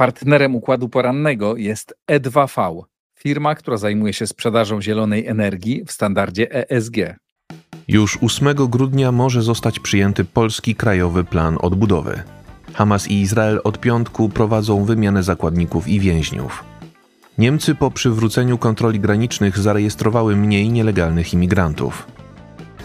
Partnerem układu porannego jest E2V, firma, która zajmuje się sprzedażą zielonej energii w standardzie ESG. Już 8 grudnia może zostać przyjęty polski krajowy plan odbudowy. Hamas i Izrael od piątku prowadzą wymianę zakładników i więźniów. Niemcy po przywróceniu kontroli granicznych zarejestrowały mniej nielegalnych imigrantów.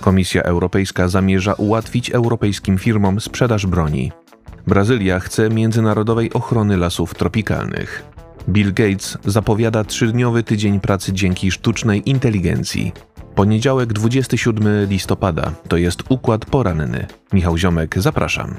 Komisja Europejska zamierza ułatwić europejskim firmom sprzedaż broni. Brazylia chce międzynarodowej ochrony lasów tropikalnych. Bill Gates zapowiada trzydniowy tydzień pracy dzięki sztucznej inteligencji. Poniedziałek 27 listopada to jest układ poranny. Michał Ziomek, zapraszam.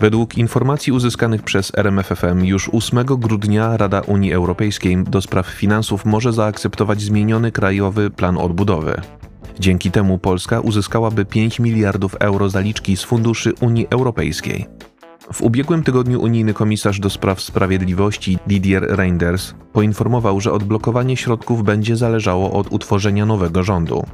Według informacji uzyskanych przez RMFFM już 8 grudnia Rada Unii Europejskiej do spraw finansów może zaakceptować zmieniony krajowy plan odbudowy. Dzięki temu Polska uzyskałaby 5 miliardów euro zaliczki z funduszy Unii Europejskiej. W ubiegłym tygodniu unijny komisarz do spraw sprawiedliwości Didier Reinders poinformował, że odblokowanie środków będzie zależało od utworzenia nowego rządu.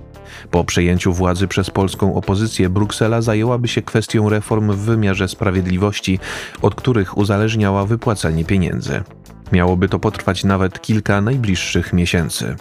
Po przejęciu władzy przez polską opozycję Bruksela zajęłaby się kwestią reform w wymiarze sprawiedliwości, od których uzależniała wypłacanie pieniędzy. Miałoby to potrwać nawet kilka najbliższych miesięcy.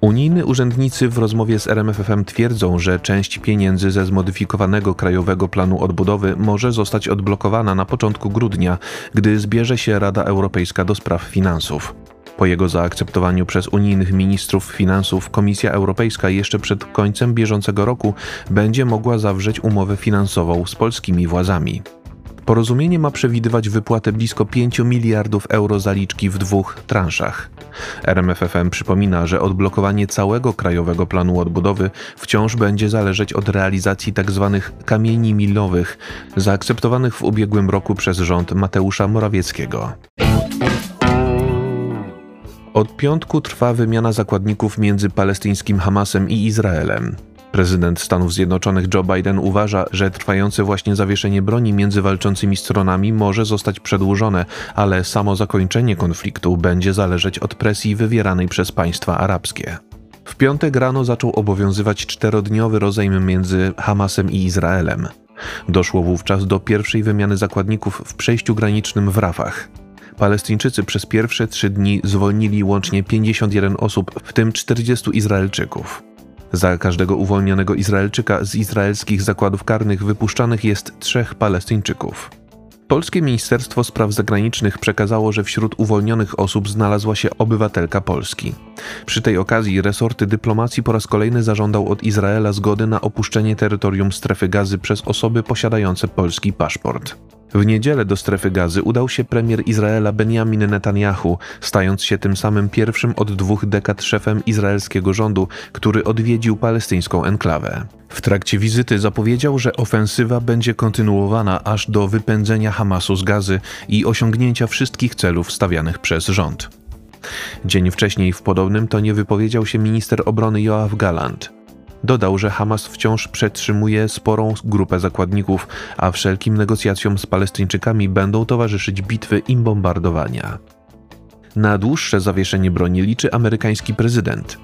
Unijni urzędnicy w rozmowie z RMFFM twierdzą, że część pieniędzy ze zmodyfikowanego Krajowego Planu Odbudowy może zostać odblokowana na początku grudnia, gdy zbierze się Rada Europejska do spraw finansów. Po jego zaakceptowaniu przez unijnych ministrów finansów, Komisja Europejska jeszcze przed końcem bieżącego roku będzie mogła zawrzeć umowę finansową z polskimi władzami. Porozumienie ma przewidywać wypłatę blisko 5 miliardów euro zaliczki w dwóch transzach. RMFFM przypomina, że odblokowanie całego krajowego planu odbudowy wciąż będzie zależeć od realizacji tzw. Tak kamieni milowych, zaakceptowanych w ubiegłym roku przez rząd Mateusza Morawieckiego. Od piątku trwa wymiana zakładników między palestyńskim Hamasem i Izraelem. Prezydent Stanów Zjednoczonych Joe Biden uważa, że trwające właśnie zawieszenie broni między walczącymi stronami może zostać przedłużone, ale samo zakończenie konfliktu będzie zależeć od presji wywieranej przez państwa arabskie. W piątek rano zaczął obowiązywać czterodniowy rozejm między Hamasem i Izraelem. Doszło wówczas do pierwszej wymiany zakładników w przejściu granicznym w Rafach. Palestyńczycy przez pierwsze trzy dni zwolnili łącznie 51 osób, w tym 40 Izraelczyków. Za każdego uwolnionego Izraelczyka z izraelskich zakładów karnych wypuszczanych jest trzech Palestyńczyków. Polskie Ministerstwo Spraw Zagranicznych przekazało, że wśród uwolnionych osób znalazła się obywatelka Polski. Przy tej okazji resorty dyplomacji po raz kolejny zażądał od Izraela zgody na opuszczenie terytorium strefy gazy przez osoby posiadające polski paszport. W niedzielę do strefy gazy udał się premier Izraela Benjamin Netanyahu, stając się tym samym pierwszym od dwóch dekad szefem izraelskiego rządu, który odwiedził palestyńską enklawę. W trakcie wizyty zapowiedział, że ofensywa będzie kontynuowana aż do wypędzenia Hamasu z gazy i osiągnięcia wszystkich celów stawianych przez rząd. Dzień wcześniej w podobnym tonie wypowiedział się minister obrony Joachim Gallant. Dodał, że Hamas wciąż przetrzymuje sporą grupę zakładników, a wszelkim negocjacjom z Palestyńczykami będą towarzyszyć bitwy i bombardowania. Na dłuższe zawieszenie broni liczy amerykański prezydent.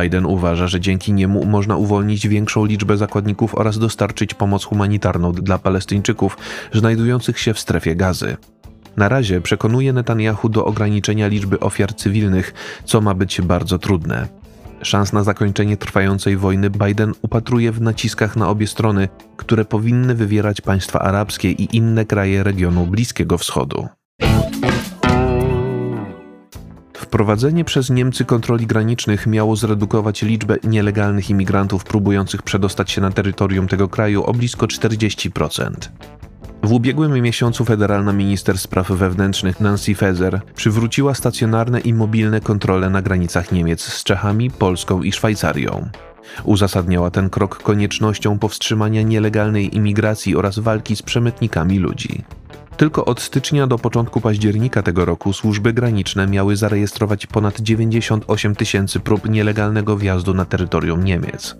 Biden uważa, że dzięki niemu można uwolnić większą liczbę zakładników oraz dostarczyć pomoc humanitarną dla Palestyńczyków znajdujących się w strefie gazy. Na razie przekonuje Netanyahu do ograniczenia liczby ofiar cywilnych, co ma być bardzo trudne. Szans na zakończenie trwającej wojny Biden upatruje w naciskach na obie strony, które powinny wywierać państwa arabskie i inne kraje regionu Bliskiego Wschodu. Wprowadzenie przez Niemcy kontroli granicznych miało zredukować liczbę nielegalnych imigrantów próbujących przedostać się na terytorium tego kraju o blisko 40%. W ubiegłym miesiącu federalna minister spraw wewnętrznych Nancy Faeser przywróciła stacjonarne i mobilne kontrole na granicach Niemiec z Czechami, Polską i Szwajcarią. Uzasadniała ten krok koniecznością powstrzymania nielegalnej imigracji oraz walki z przemytnikami ludzi. Tylko od stycznia do początku października tego roku służby graniczne miały zarejestrować ponad 98 tysięcy prób nielegalnego wjazdu na terytorium Niemiec.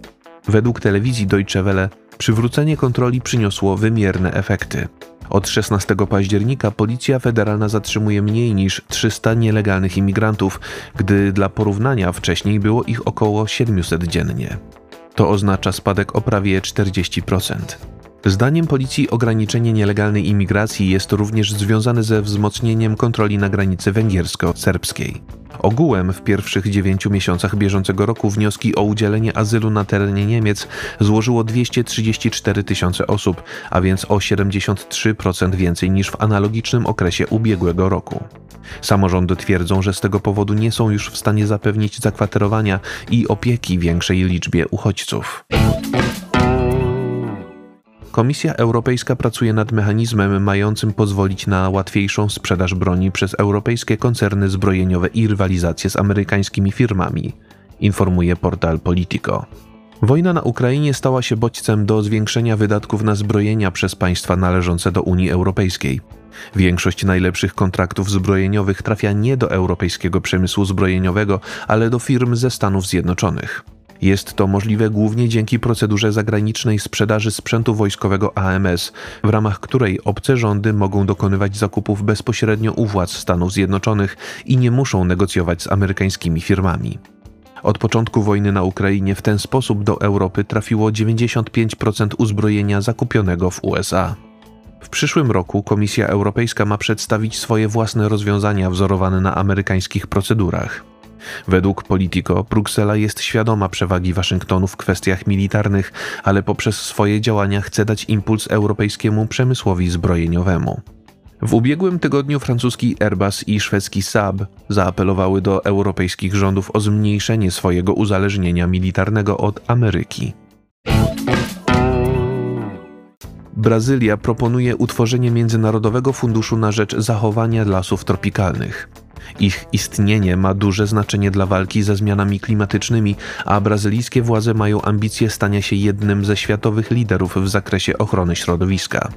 Według telewizji Deutsche Welle przywrócenie kontroli przyniosło wymierne efekty. Od 16 października Policja Federalna zatrzymuje mniej niż 300 nielegalnych imigrantów, gdy dla porównania wcześniej było ich około 700 dziennie. To oznacza spadek o prawie 40%. Zdaniem policji ograniczenie nielegalnej imigracji jest również związane ze wzmocnieniem kontroli na granicy węgiersko-serbskiej. Ogółem w pierwszych dziewięciu miesiącach bieżącego roku wnioski o udzielenie azylu na terenie Niemiec złożyło 234 tysiące osób, a więc o 73% więcej niż w analogicznym okresie ubiegłego roku. Samorządy twierdzą, że z tego powodu nie są już w stanie zapewnić zakwaterowania i opieki większej liczbie uchodźców. Komisja Europejska pracuje nad mechanizmem mającym pozwolić na łatwiejszą sprzedaż broni przez europejskie koncerny zbrojeniowe i rywalizację z amerykańskimi firmami, informuje portal Politico. Wojna na Ukrainie stała się bodźcem do zwiększenia wydatków na zbrojenia przez państwa należące do Unii Europejskiej. Większość najlepszych kontraktów zbrojeniowych trafia nie do europejskiego przemysłu zbrojeniowego, ale do firm ze Stanów Zjednoczonych. Jest to możliwe głównie dzięki procedurze zagranicznej sprzedaży sprzętu wojskowego AMS, w ramach której obce rządy mogą dokonywać zakupów bezpośrednio u władz Stanów Zjednoczonych i nie muszą negocjować z amerykańskimi firmami. Od początku wojny na Ukrainie w ten sposób do Europy trafiło 95% uzbrojenia zakupionego w USA. W przyszłym roku Komisja Europejska ma przedstawić swoje własne rozwiązania wzorowane na amerykańskich procedurach. Według Politico Bruksela jest świadoma przewagi Waszyngtonu w kwestiach militarnych, ale poprzez swoje działania chce dać impuls europejskiemu przemysłowi zbrojeniowemu. W ubiegłym tygodniu francuski Airbus i szwedzki Saab zaapelowały do europejskich rządów o zmniejszenie swojego uzależnienia militarnego od Ameryki. Brazylia proponuje utworzenie Międzynarodowego Funduszu na rzecz zachowania lasów tropikalnych. Ich istnienie ma duże znaczenie dla walki ze zmianami klimatycznymi, a brazylijskie władze mają ambicje stania się jednym ze światowych liderów w zakresie ochrony środowiska.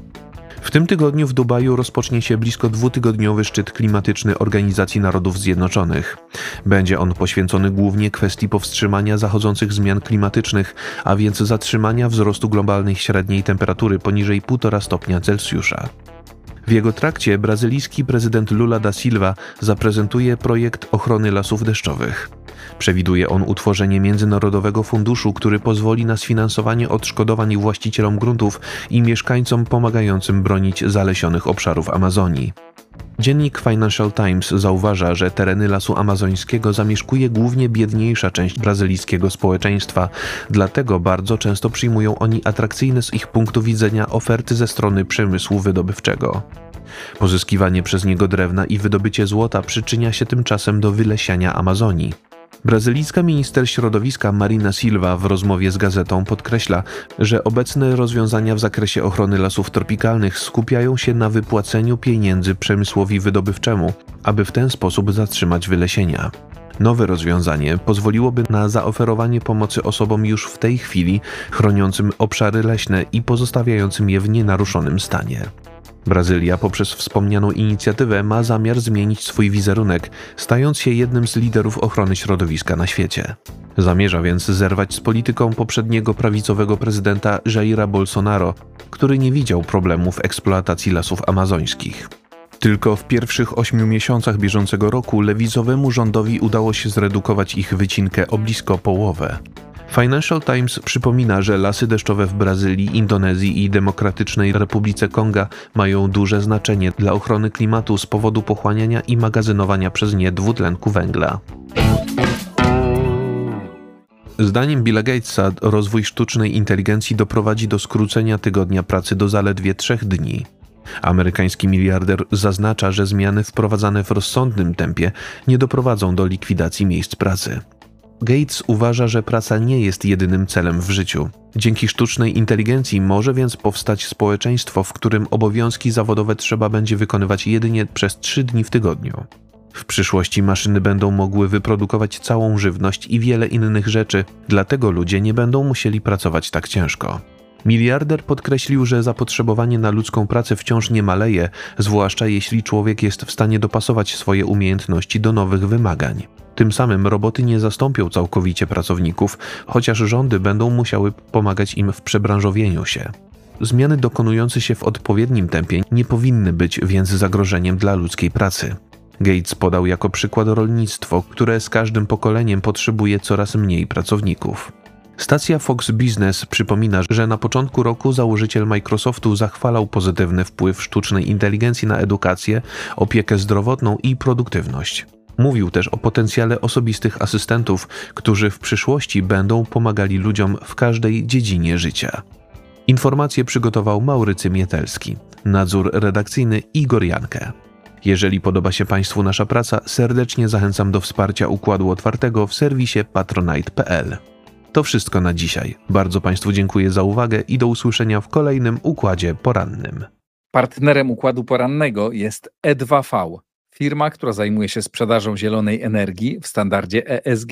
W tym tygodniu w Dubaju rozpocznie się blisko dwutygodniowy szczyt klimatyczny Organizacji Narodów Zjednoczonych. Będzie on poświęcony głównie kwestii powstrzymania zachodzących zmian klimatycznych, a więc zatrzymania wzrostu globalnej średniej temperatury poniżej 1,5 stopnia Celsjusza. W jego trakcie brazylijski prezydent Lula da Silva zaprezentuje projekt ochrony lasów deszczowych. Przewiduje on utworzenie międzynarodowego funduszu, który pozwoli na sfinansowanie odszkodowań właścicielom gruntów i mieszkańcom pomagającym bronić zalesionych obszarów Amazonii. Dziennik Financial Times zauważa, że tereny lasu amazońskiego zamieszkuje głównie biedniejsza część brazylijskiego społeczeństwa, dlatego bardzo często przyjmują oni atrakcyjne z ich punktu widzenia oferty ze strony przemysłu wydobywczego. Pozyskiwanie przez niego drewna i wydobycie złota przyczynia się tymczasem do wylesiania Amazonii. Brazylijska minister środowiska Marina Silva w rozmowie z gazetą podkreśla, że obecne rozwiązania w zakresie ochrony lasów tropikalnych skupiają się na wypłaceniu pieniędzy przemysłowi wydobywczemu, aby w ten sposób zatrzymać wylesienia. Nowe rozwiązanie pozwoliłoby na zaoferowanie pomocy osobom już w tej chwili chroniącym obszary leśne i pozostawiającym je w nienaruszonym stanie. Brazylia poprzez wspomnianą inicjatywę ma zamiar zmienić swój wizerunek, stając się jednym z liderów ochrony środowiska na świecie. Zamierza więc zerwać z polityką poprzedniego prawicowego prezydenta Jaira Bolsonaro, który nie widział problemu w eksploatacji lasów amazońskich. Tylko w pierwszych ośmiu miesiącach bieżącego roku lewicowemu rządowi udało się zredukować ich wycinkę o blisko połowę. Financial Times przypomina, że lasy deszczowe w Brazylii, Indonezji i Demokratycznej Republice Konga mają duże znaczenie dla ochrony klimatu z powodu pochłaniania i magazynowania przez nie dwutlenku węgla. Zdaniem Billa Gatesa rozwój sztucznej inteligencji doprowadzi do skrócenia tygodnia pracy do zaledwie trzech dni. Amerykański miliarder zaznacza, że zmiany wprowadzane w rozsądnym tempie nie doprowadzą do likwidacji miejsc pracy. Gates uważa, że praca nie jest jedynym celem w życiu. Dzięki sztucznej inteligencji może więc powstać społeczeństwo, w którym obowiązki zawodowe trzeba będzie wykonywać jedynie przez trzy dni w tygodniu. W przyszłości maszyny będą mogły wyprodukować całą żywność i wiele innych rzeczy, dlatego ludzie nie będą musieli pracować tak ciężko. Miliarder podkreślił, że zapotrzebowanie na ludzką pracę wciąż nie maleje, zwłaszcza jeśli człowiek jest w stanie dopasować swoje umiejętności do nowych wymagań. Tym samym roboty nie zastąpią całkowicie pracowników, chociaż rządy będą musiały pomagać im w przebranżowieniu się. Zmiany dokonujące się w odpowiednim tempie nie powinny być więc zagrożeniem dla ludzkiej pracy. Gates podał jako przykład rolnictwo, które z każdym pokoleniem potrzebuje coraz mniej pracowników. Stacja Fox Business przypomina, że na początku roku założyciel Microsoftu zachwalał pozytywny wpływ sztucznej inteligencji na edukację, opiekę zdrowotną i produktywność. Mówił też o potencjale osobistych asystentów, którzy w przyszłości będą pomagali ludziom w każdej dziedzinie życia. Informacje przygotował Maurycy Mietelski, nadzór redakcyjny Igor Jankę. Jeżeli podoba się Państwu nasza praca, serdecznie zachęcam do wsparcia Układu Otwartego w serwisie patronite.pl. To wszystko na dzisiaj. Bardzo Państwu dziękuję za uwagę i do usłyszenia w kolejnym Układzie Porannym. Partnerem układu porannego jest E2V, firma, która zajmuje się sprzedażą zielonej energii w standardzie ESG.